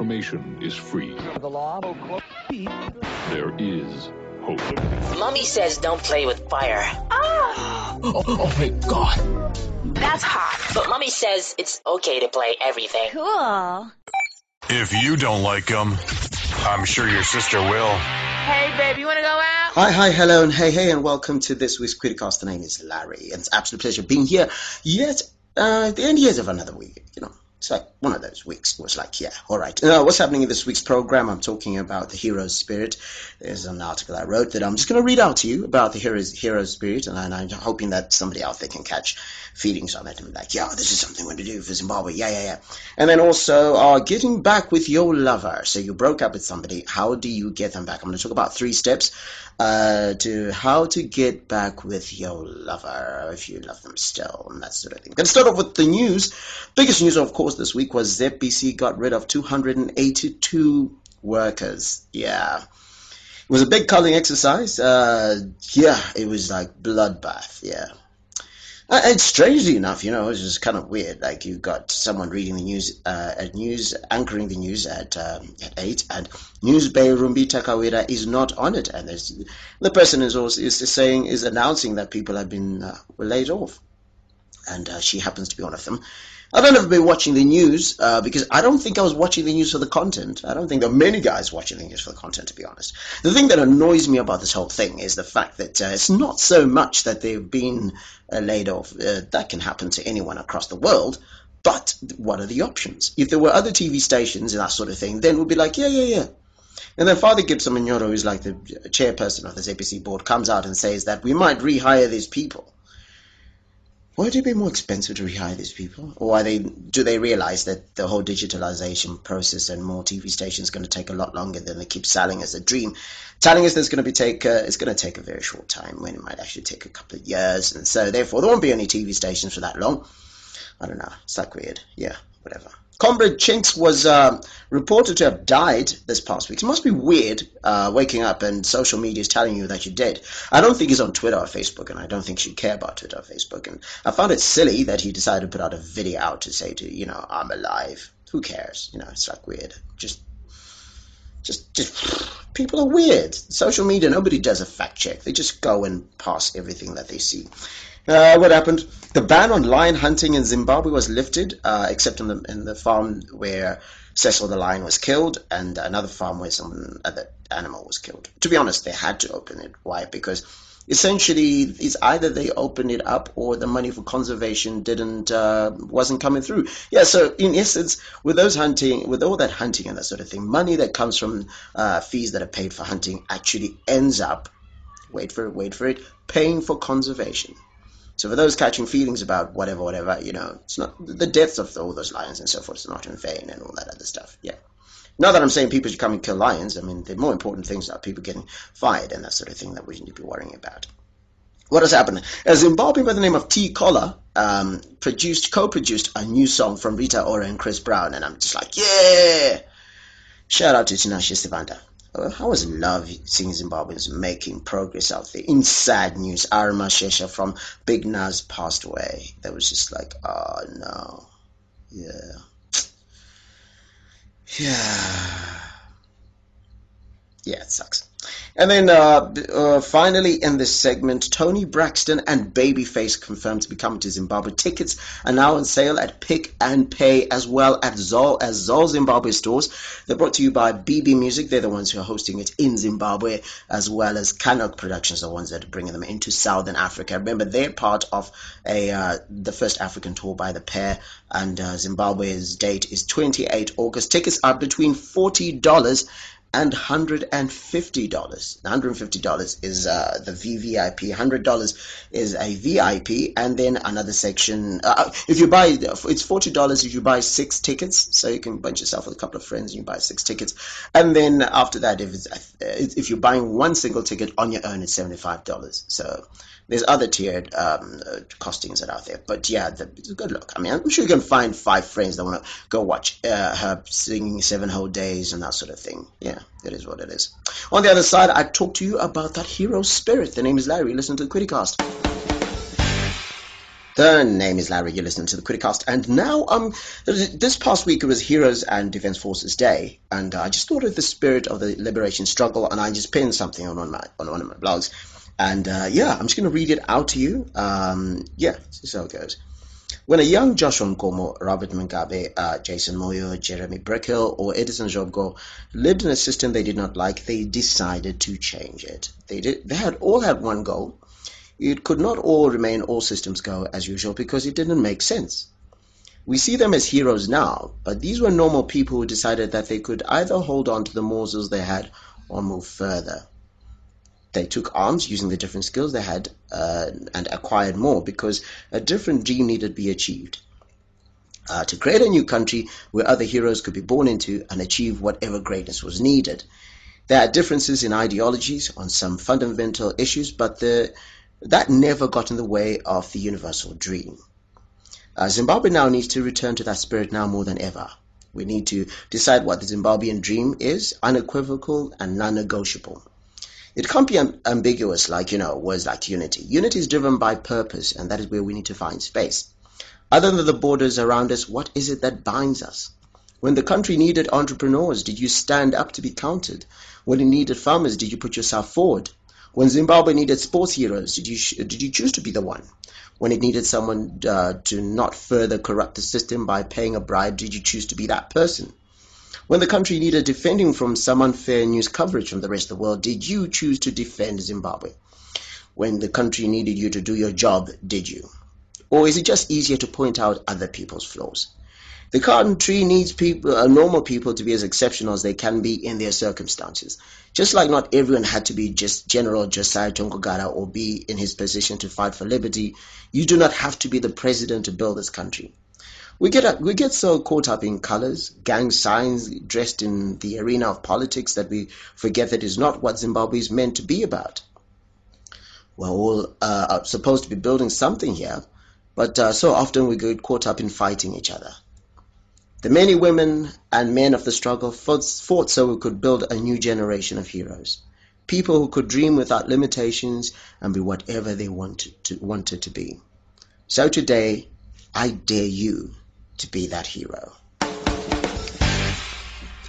information is free. The law. There is hope. Mummy says don't play with fire. Oh, oh my god. That's hot. But Mummy says it's okay to play everything. Cool. If you don't like them, I'm sure your sister will. Hey, babe, you want to go out? Hi, hi, hello, and hey, hey, and welcome to this week's Criticast. The name is Larry, and it's absolute pleasure being here yet uh, the end years of another week. You know, it's like one of those weeks. Was like, yeah, all right. Uh, what's happening in this week's program? I'm talking about the hero spirit. There's an article I wrote that I'm just going to read out to you about the hero's hero spirit, and, I'm hoping that somebody out there can catch feelings on it and be like, yeah, this is something we're going to do for Zimbabwe. Yeah, yeah, yeah. And then also, uh, getting back with your lover. So you broke up with somebody. How do you get them back? I'm going to talk about three steps uh, to how to get back with your lover if you love them still and that sort of thing. To start off with the news. Biggest news, of course, this week was ZBC got rid of 282 workers. Yeah. It was a big culling exercise. Uh, yeah, it was like bloodbath. Yeah. Uh, and strangely enough, you know, it's just kind of weird. Like you've got someone reading the news, uh, at news, anchoring the news at um, at eight, and News Bay Rumbi Takawira is not on it, and the person is also is saying is announcing that people have been uh, laid off, and uh, she happens to be one of them. I don't ever been watching the news uh, because I don't think I was watching the news for the content. I don't think there are many guys watching the news for the content, to be honest. The thing that annoys me about this whole thing is the fact that uh, it's not so much that they've been uh, laid off. Uh, that can happen to anyone across the world. But what are the options? If there were other TV stations and that sort of thing, then we'd be like, yeah, yeah, yeah. And then Father Gibson Manyoro, who's like the chairperson of the ZBC board, comes out and says that we might rehire these people. Would it be more expensive to rehire these people, or are they? Do they realize that the whole digitalization process and more TV stations is going to take a lot longer than they keep selling as a dream, telling us it's going to be take uh, it's going to take a very short time when it might actually take a couple of years, and so therefore there won't be any TV stations for that long. I don't know. It's like weird. Yeah, whatever. Comrade Chinx was uh, reported to have died this past week. It must be weird uh, waking up and social media is telling you that you're dead. I don't think he's on Twitter or Facebook, and I don't think she'd care about Twitter or Facebook. And I found it silly that he decided to put out a video out to say to, you know, I'm alive. Who cares? You know, it's like weird. Just, just, just, people are weird. Social media, nobody does a fact check. They just go and pass everything that they see. Uh, what happened? The ban on lion hunting in Zimbabwe was lifted, uh, except in the in the farm where Cecil the lion was killed, and another farm where some other animal was killed. To be honest, they had to open it. Why? Because essentially, it's either they opened it up or the money for conservation didn't uh, wasn't coming through. Yeah. So in essence, with those hunting, with all that hunting and that sort of thing, money that comes from uh, fees that are paid for hunting actually ends up. Wait for it. Wait for it. Paying for conservation. So for those catching feelings about whatever, whatever, you know, it's not the deaths of all those lions and so forth is not in vain and all that other stuff. Yeah. Not that I'm saying people should come and kill lions. I mean, the more important things are people getting fired and that sort of thing that we need to be worrying about. What has happened? A Zimbabwean by the name of T. Collar um, produced, co-produced a new song from Rita Ora and Chris Brown, and I'm just like, yeah! Shout out to Tinashe Sibanda. I was love seeing Zimbabweans making progress out there. In sad news, Ari Mashesha from Big Nas passed away. That was just like, oh no. Yeah. Yeah. Yeah, it sucks. And then uh, uh, finally in this segment, Toni Braxton and Babyface confirmed to be coming to Zimbabwe. Tickets are now on sale at Pick n Pay as well at Zol as Zol Zimbabwe stores. They're brought to you by BB Music. They're the ones who are hosting it in Zimbabwe, as well as Canuck Productions, the ones that are bringing them into Southern Africa. Remember, they're part of a uh, the first African tour by the pair, and uh, Zimbabwe's date is 28 August. Tickets are between forty dollars and $150. $150 is uh, the VVIP, $100 is a VIP, and then another section. Uh, if you buy, it's $40 if you buy six tickets, so you can bunch yourself with a couple of friends and you buy six tickets. And then after that, if, if you're buying one single ticket on your own, it's $75. So there's other tiered um, uh, costings that are out there. But yeah, the, good look. I mean, I'm sure you can find five friends that want to go watch uh, her singing seven whole days and that sort of thing. Yeah, it is what it is. On the other side, I talk to you about that hero spirit. The name is Larry. Listen to the Criticast. The name is Larry. You're listening to the Criticast, and now um, this past week it was Heroes and Defense Forces Day, and I just thought of the spirit of the liberation struggle, and I just pinned something on one of my on one of my blogs, and uh, yeah, I'm just going to read it out to you. Um, yeah, this is how it goes. When a young Joshua Nkomo, Robert Mugabe, uh, Jason Moyo, Jeremy Brickhill, or Edison Zvobgo lived in a system they did not like, they decided to change it. They did. They had all had one goal it could not all remain all systems go as usual because it didn't make sense. We see them as heroes now, but these were normal people who decided that they could either hold on to the morsels they had or move further. They took arms using the different skills they had uh, and acquired more because a different dream needed to be achieved. Uh, to create a new country where other heroes could be born into and achieve whatever greatness was needed. There are differences in ideologies on some fundamental issues, but the that never got in the way of the universal dream. Uh, Zimbabwe now needs to return to that spirit now more than ever. We need to decide what the Zimbabwean dream is, unequivocal and non-negotiable. It can't be ambiguous like, you know, words like unity. Unity is driven by purpose, and that is where we need to find space. Other than the borders around us, what is it that binds us? When the country needed entrepreneurs, did you stand up to be counted? When it needed farmers, did you put yourself forward? When Zimbabwe needed sports heroes, did you did you choose to be the one? When it needed someone uh, to not further corrupt the system by paying a bribe, did you choose to be that person? When the country needed defending from some unfair news coverage from the rest of the world, did you choose to defend Zimbabwe? When the country needed you to do your job, did you? Or is it just easier to point out other people's flaws? The country needs people, uh, normal people to be as exceptional as they can be in their circumstances. Just like not everyone had to be just General Josiah Tongogara or be in his position to fight for liberty, you do not have to be the president to build this country. We get, we get so caught up in colors, gang signs, dressed in the arena of politics that we forget that is not what Zimbabwe is meant to be about. We're all uh, supposed to be building something here, but uh, so often we get caught up in fighting each other. The many women and men of the struggle fought, fought so we could build a new generation of heroes. People who could dream without limitations and be whatever they wanted to, wanted to be. So today, I dare you to be that hero.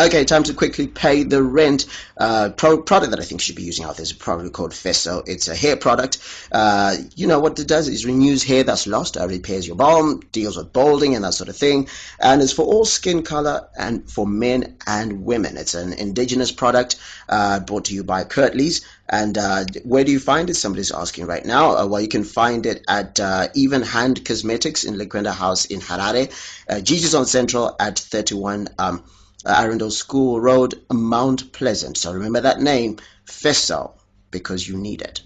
Okay, time to quickly pay the rent. Uh, pro- product that I think you should be using out there is a product called Fesso. It's a hair product. Uh, you know what it does is renews hair that's lost, uh, repairs your balm, deals with balding and that sort of thing, and it's for all skin color and for men and women. It's an indigenous product uh, brought to you by Kirtley's. And uh, where do you find it? Somebody's asking right now. Uh, well, you can find it at Even Hand Cosmetics in Liquenda House in Harare, uh, Jesus on Central at 31. Um, Arundel School Road, Mount Pleasant. So remember that name, Fesso, because you need it.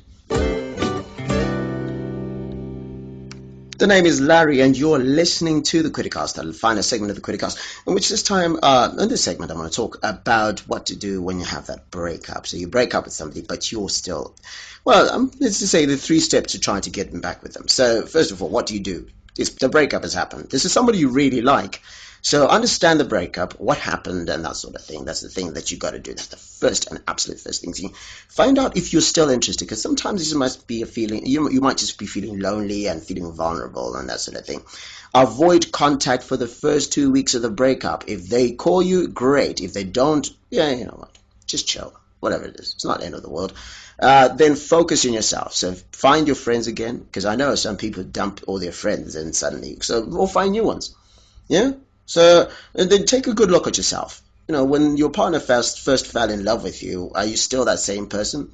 The name is Larry, and you're listening to the Criticast, the final segment of the Criticast, in which this time, uh, in this segment, I'm going to talk about what to do when you have that breakup. So you break up with somebody, but you're still, well, um, let's just say the three steps to try to get them back with them. So first of all, what do you do? It's, the breakup has happened. This is somebody you really like, so understand the breakup, what happened, and that sort of thing. That's the thing that you got to do. That's the first and absolute first thing. So find out if you're still interested, because sometimes this must be a feeling. You you might just be feeling lonely and feeling vulnerable and that sort of thing. Avoid contact for the first two weeks of the breakup. If they call you, great. If they don't, yeah, you know what, just chill. Whatever it is, it's not the end of the world. Uh, then focus on yourself. So find your friends again, because I know some people dump all their friends and suddenly, so or find new ones. Yeah, so then take a good look at yourself. You know, when your partner first first fell in love with you, are you still that same person?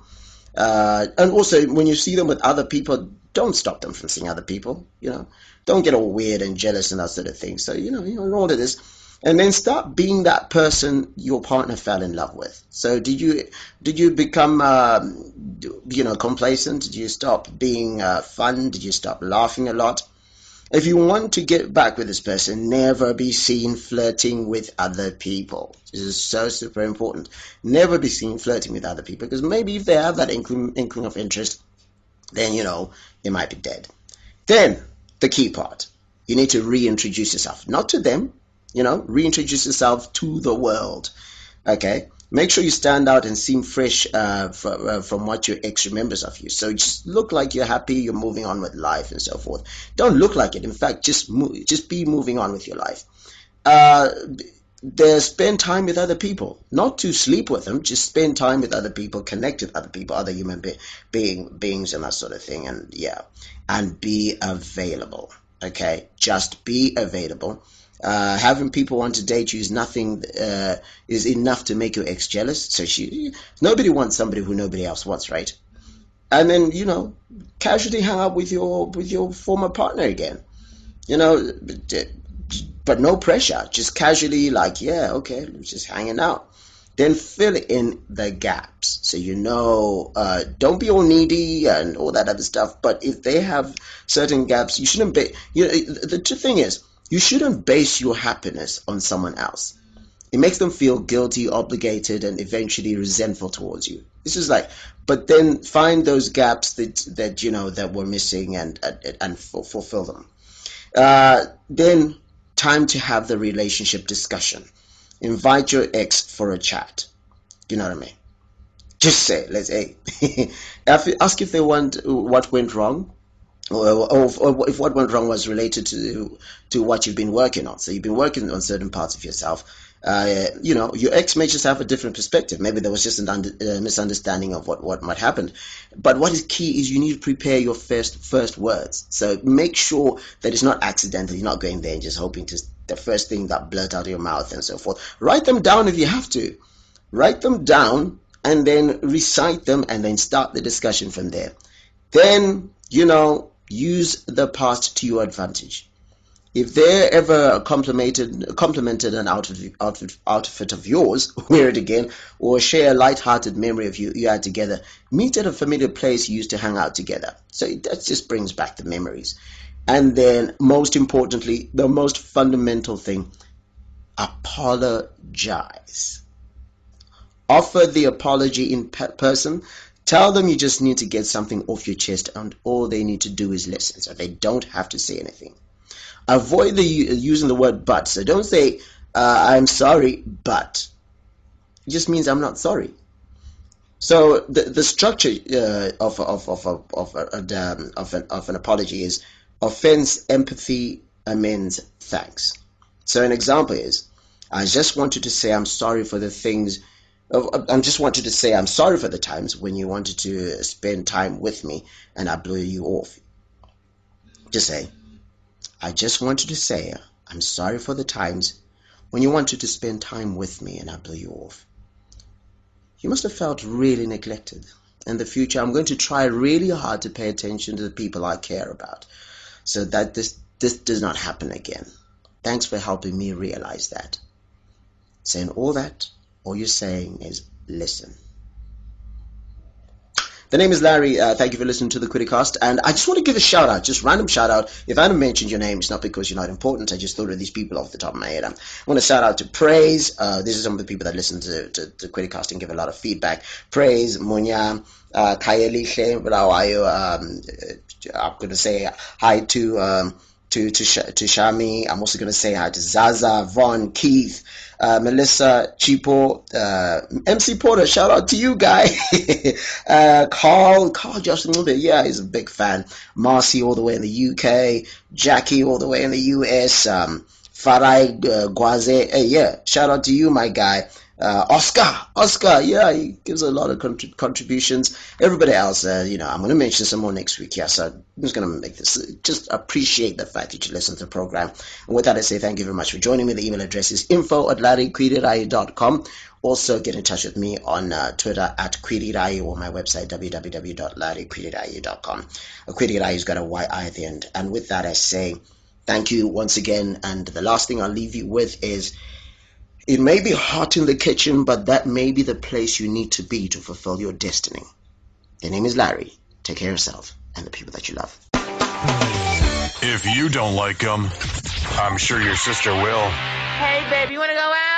Uh, and also, when you see them with other people, don't stop them from seeing other people. You know, don't get all weird and jealous and that sort of thing. So you know, you know all of this, and then start being that person your partner fell in love with. So did you did you become um, you know complacent? Did you stop being uh, fun? Did you stop laughing a lot? If you want to get back with this person, never be seen flirting with other people. This is so super important. Never be seen flirting with other people because maybe if they have that inkling, inkling of interest, then you know it might be dead. Then the key part, you need to reintroduce yourself, not to them, you know, reintroduce yourself to the world. Okay, Make sure you stand out and seem fresh uh, from, uh, from what your ex remembers of you. So just look like you're happy, you're moving on with life and so forth. Don't look like it. In fact, just just be moving on with your life. Uh, spend time with other people, not to sleep with them, just spend time with other people, connect with other people, other human be- being beings, and that sort of thing. And yeah, and be available. Okay, just be available. Uh, having people want to date you is nothing uh, is enough to make your ex jealous. So she, nobody wants somebody who nobody else wants, right? And then you know, casually hang out with your with your former partner again. You know, but no pressure. Just casually, like, yeah, okay, just hanging out. Then fill in the gaps. So you know, uh, don't be all needy and all that other stuff. But if they have certain gaps, you shouldn't be. You know, the, the thing is, you shouldn't base your happiness on someone else. It makes them feel guilty, obligated, and eventually resentful towards you. This is like, but then find those gaps that that you know that were missing and and, and fulfill them. Uh, then time to have the relationship discussion. Invite your ex for a chat. You know what I mean? Just say, let's say, ask if they want what went wrong, or, or, if what went wrong was related to to what you've been working on. So you've been working on certain parts of yourself. Uh, you know, your ex may just have a different perspective. Maybe there was just a uh, misunderstanding of what, what might happen. But what is key is you need to prepare your first first words. So make sure that it's not accidental. You're not going there and just hoping to the first thing that blurt out of your mouth and so forth. Write them down if you have to. Write them down and then recite them and then start the discussion from there. Then, you know, use the past to your advantage. If they're ever complimented, complimented an outfit, outfit, outfit of yours, wear it again, or share a light-hearted memory of you you had together, meet at a familiar place you used to hang out together. So that just brings back the memories. And then, most importantly, the most fundamental thing, apologize. Offer the apology in person Tell them you just need to get something off your chest and all they need to do is listen. So they don't have to say anything. Avoid the using the word but. So don't say, uh, I'm sorry, but. It just means I'm not sorry. So the, the structure uh, of, of, of, of, of, um, of, an, of an apology is offense, empathy, amends, thanks. So an example is, I just wanted to say I'm sorry for the things I just wanted to say I'm sorry for the times when you wanted to spend time with me and I blew you off. Just say, I just wanted to say I'm sorry for the times when you wanted to spend time with me and I blew you off. You must have felt really neglected. In the future, I'm going to try really hard to pay attention to the people I care about so that this, this does not happen again. Thanks for helping me realize that. Saying all that, all you're saying is listen. The name is Larry. Uh, thank you for listening to the Criticast. And I just want to give a shout out, just random shout out. If I haven't mentioned your name, it's not because you're not important. I just thought of these people off the top of my head. I want to shout out to Praise. Uh, these are some of the people that listen to, to, to Criticast and give a lot of feedback. Praise, Munya, uh, Kayeliche, um, I'm going to say hi to, um, to, to, to Shami. I'm also going to say hi to Zaza, Vaughn, Keith, uh, Melissa, Chipo, uh, MC Porter. Shout out to you, guy. uh, Carl, Carl just a little bit. Yeah, he's a big fan. Marcy all the way in the UK. Jackie all the way in the US. Um, Farai uh, Guaze. Yeah, shout out to you, my guy. Uh, Oscar, Oscar, yeah, he gives a lot of contrib- contributions. Everybody else, uh, you know, I'm going to mention some more next week. Yeah, so I'm just going to make this. Just appreciate the fact that you listen to the program. And with that, I say thank you very much for joining me. The email address is info at larrykwirirayi.com. Also, get in touch with me on uh, Twitter at Kwirirayi or my website www.larrykwirirayi.com. Kwirirayi has got a Y at the end. And with that, I say thank you once again. And the last thing I'll leave you with is it may be hot in the kitchen, but that may be the place you need to be to fulfill your destiny. The name is Larry. Take care of yourself and the people that you love. If you don't like them, I'm sure your sister will. Hey, babe, you want to go out?